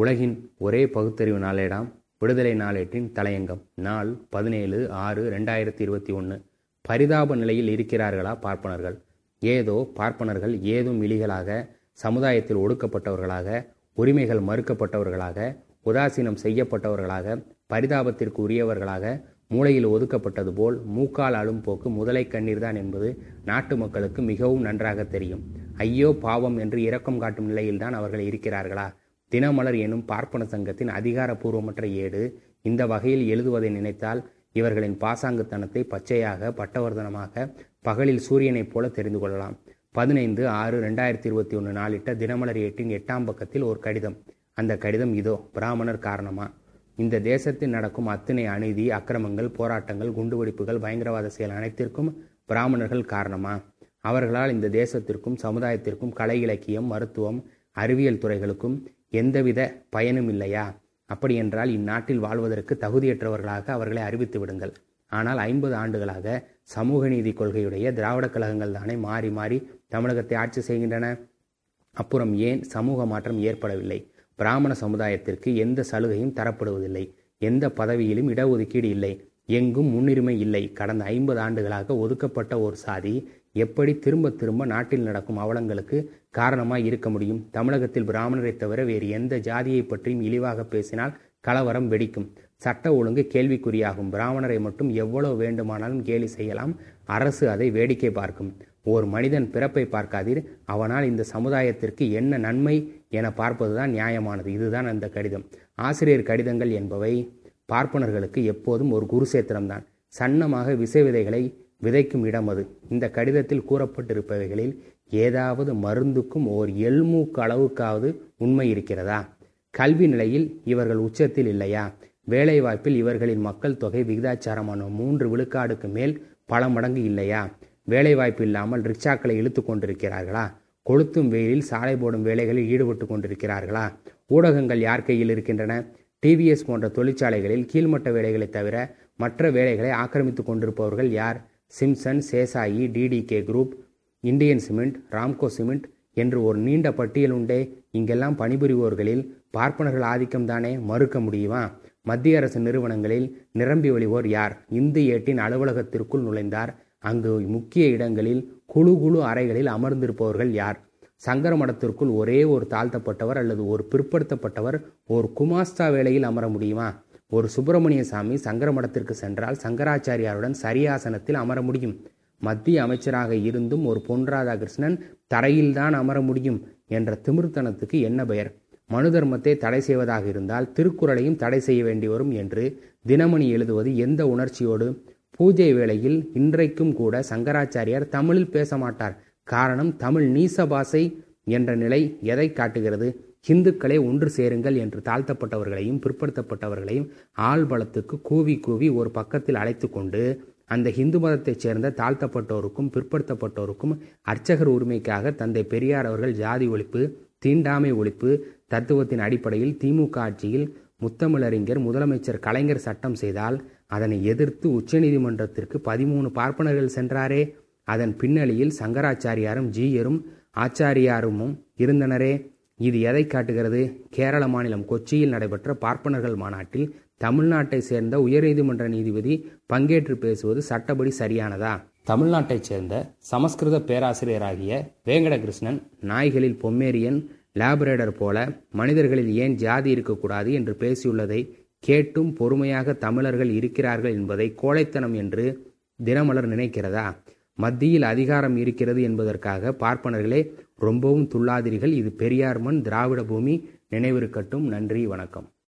உலகின் ஒரே பகுத்தறிவு நாளேடாம் விடுதலை நாளேட்டின் தலையங்கம். நாள் பதினேழு ஆறு ரெண்டாயிரத்தி இருபத்தி ஒன்று பரிதாப நிலையில் இருக்கிறார்களா பார்ப்பனர்கள்? ஏதோ பார்ப்பனர்கள் ஏதும் இலிகளாக சமுதாயத்தில் ஒடுக்கப்பட்டவர்களாக உரிமைகள் மறுக்கப்பட்டவர்களாக உதாசீனம் செய்யப்பட்டவர்களாக பரிதாபத்திற்கு உரியவர்களாக மூளையில் ஒதுக்கப்பட்டது போல் மூக்கால் அழும் போக்கு முதலை கண்ணீர்தான் என்பது நாட்டு மக்களுக்கு மிகவும் நன்றாக தெரியும். ஐயோ பாவம் என்று இரக்கம் காட்டும் நிலையில்தான் அவர்கள் இருக்கிறார்களா? தினமலர் எனும் பார்ப்பன சங்கத்தின் அதிகாரப்பூர்வமற்ற ஏடு இந்த வகையில் எழுதுவதை நினைத்தால் இவர்களின் பாசாங்குத்தனத்தை பச்சையாக பட்டவர்தனமாக பகலில் சூரியனைப் போல தெரிந்து கொள்ளலாம். பதினைந்து ஆறு ரெண்டாயிரத்தி இருபத்தி ஒன்று நாளிட்ட தினமலர் ஏட்டின் எட்டாம் பக்கத்தில் ஒரு கடிதம். அந்த கடிதம் இதோ பிராமணர் காரணமா? இந்த தேசத்தில் நடக்கும் அத்தனை அநீதி அக்கிரமங்கள் போராட்டங்கள் குண்டுவெடிப்புகள் பயங்கரவாத செயல் அனைத்திற்கும் பிராமணர்கள் காரணமா? அவர்களால் இந்த தேசத்திற்கும் சமுதாயத்திற்கும் கலை இலக்கியம் மருத்துவம் அறிவியல் துறைகளுக்கும் எந்தவித பயனும் இல்லையா? அப்படியென்றால் இந்நாட்டில் வாழ்வதற்கு தகுதியற்றவர்களாக அவர்களை அறிவித்து விடுங்கள். ஆனால் ஐம்பது ஆண்டுகளாக சமூக நீதி கொள்கையுடைய திராவிட கழகங்கள் தானே மாறி மாறி தமிழகத்தை ஆட்சி செய்கின்றன. அப்புறம் ஏன் சமூக மாற்றம் ஏற்படவில்லை? பிராமண சமுதாயத்திற்கு எந்த சலுகையும் தரப்படுவதில்லை. எந்த பதவியிலும் இடஒதுக்கீடு இல்லை. எங்கும் முன்னுரிமை இல்லை. கடந்த ஐம்பது ஆண்டுகளாக ஒதுக்கப்பட்ட ஒரு சாதி எப்படி திரும்ப திரும்ப நாட்டில் நடக்கும் அவலங்களுக்கு காரணமாக இருக்க முடியும்? தமிழகத்தில் பிராமணரை தவிர வேறு எந்த ஜாதியை பற்றியும் இழிவாக பேசினால் கலவரம் வெடிக்கும். சட்ட ஒழுங்கு கேள்விக்குறியாகும். பிராமணரை மட்டும் எவ்வளவு வேண்டுமானாலும் கேலி செய்யலாம். அரசு அதை வேடிக்கை பார்க்கும். ஓர் மனிதன் பிறப்பை பார்க்காதீர். அவனால் இந்த சமுதாயத்திற்கு என்ன நன்மை என பார்ப்பதுதான் நியாயமானது. இதுதான் அந்த கடிதம். ஆசிரியர் கடிதங்கள் என்பவை பார்ப்பனர்களுக்கு எப்போதும் ஒரு குருசேத்திரம்தான். சன்னமாக விசை விதைகளை விதைக்கும் இடம் அது. இந்த கடிதத்தில் கூறப்பட்டிருப்பவைகளில் ஏதாவது மருந்துக்கும் ஓர் எல்மூக்கு அளவுக்காவது உண்மை இருக்கிறதா? கல்வி நிலையில் இவர்கள் உச்சத்தில் இல்லையா? வேலைவாய்ப்பில் இவர்களின் மக்கள் தொகை விகிதாச்சாரமான மூன்று விழுக்காடுக்கு மேல் பல மடங்கு இல்லையா? வேலைவாய்ப்பு இல்லாமல் ரிக்ஷாக்களை இழுத்து கொண்டிருக்கிறார்களா? கொளுத்தும் வெயிலில் சாலை போடும் வேலைகளில் ஈடுபட்டு கொண்டிருக்கிறார்களா? ஊடகங்கள் யார் கையில் இருக்கின்றன? டிவிஎஸ் போன்ற தொழிற்சாலைகளில் கீழ்மட்ட வேலைகளை தவிர மற்ற வேலைகளை ஆக்கிரமித்து கொண்டிருப்பவர்கள் யார்? Simpson Seshasayee TTK group Indian cement Ramco cement என்று ஒரு நீண்ட பட்டியல் உண்டே. இங்கெல்லாம் பணிபுரிவோர்களில் பார்ப்பனர்கள் ஆதிக்கம்தானே மறுக்க முடியுமா? மத்திய அரசு நிறுவனங்களில் நிரம்பி வழிவோர் யார்? இந்து ஏட்டின் அலுவலகத்திற்குள் நுழைந்தார். அங்கு முக்கிய இடங்களில் குழு குழு அறைகளில் அமர்ந்திருப்பவர்கள் யார்? சங்கர மடத்திற்குள் ஒரே ஒரு தாழ்த்தப்பட்டவர் அல்லது ஒரு பிற்படுத்தப்பட்டவர் ஒரு குமாஸ்தா வேலையில் அமர முடியுமா? ஒரு சுப்பிரமணிய சாமி சங்கர மடத்திற்கு சென்றால் சங்கராச்சாரியாருடன் சரியாசனத்தில் அமர முடியும். மத்திய அமைச்சராக இருந்தும் ஒரு பொன் ராதாகிருஷ்ணன் தரையில்தான் அமர முடியும் என்ற திமிர்த்தனத்துக்கு என்ன பெயர்? மனு தர்மத்தை தடை செய்வதாக இருந்தால் திருக்குறளையும் தடை செய்ய வேண்டி வரும் என்று தினமணி எழுதுவது எந்த உணர்ச்சியோடு? பூஜை வேளையில் இன்றைக்கும் கூட சங்கராச்சாரியார் தமிழில் பேச மாட்டார். காரணம் தமிழ் நீச பாசை என்ற நிலை எதை காட்டுகிறது? ஹிந்துக்களை ஒன்று சேருங்கள் என்று தாழ்த்தப்பட்டவர்களையும் பிற்படுத்தப்பட்டவர்களையும் ஆழ்பலத்துக்கு கூவி கூவி ஒரு பக்கத்தில் அழைத்து கொண்டு அந்த ஹிந்து மதத்தைச் சேர்ந்த தாழ்த்தப்பட்டோருக்கும் பிற்படுத்தப்பட்டோருக்கும் அர்ச்சகர் உரிமைக்காக தந்தை பெரியார் அவர்கள் ஜாதி ஒழிப்பு தீண்டாமை ஒழிப்பு தத்துவத்தின் அடிப்படையில் திமுக ஆட்சியில் முத்தமிழறிஞர் முதலமைச்சர் கலைஞர் சட்டம் செய்தால் அதனை எதிர்த்து உச்சநீதிமன்றத்திற்கு பதிமூணு பார்ப்பனர்கள் சென்றாரே. அதன் பின்னணியில் சங்கராச்சாரியாரும் ஜீயரும் ஆச்சாரியாருமும் இருந்தனரே. இது எதை காட்டுகிறது? கேரள மாநிலம் கொச்சியில் நடைபெற்ற பார்ப்பனர்கள் மாநாட்டில் தமிழ்நாட்டை சேர்ந்த உயர்நீதிமன்ற நீதிபதி பங்கேற்று பேசுவது சட்டப்படி சரியானதா? தமிழ்நாட்டைச் சேர்ந்த சமஸ்கிருத பேராசிரியராகிய வேங்கடகிருஷ்ணன் நாய்களில் பொம்மேரியன் லேபரேடர் போல மனிதர்களில் ஏன் ஜாதி இருக்கக்கூடாது என்று பேசியுள்ளதை கேட்டும் பொறுமையாக தமிழர்கள் இருக்கிறார்கள் என்பதை கோழைத்தனம் என்று தினமலர் நினைக்கிறதா? மத்தியில் அதிகாரம் இருக்கிறது என்பதற்காக பார்ப்பனர்களே ரொம்பவும் துள்ளாதிரிகள். இது பெரியார் மண் திராவிட பூமி. நினைவிருக்கட்டும். நன்றி வணக்கம்.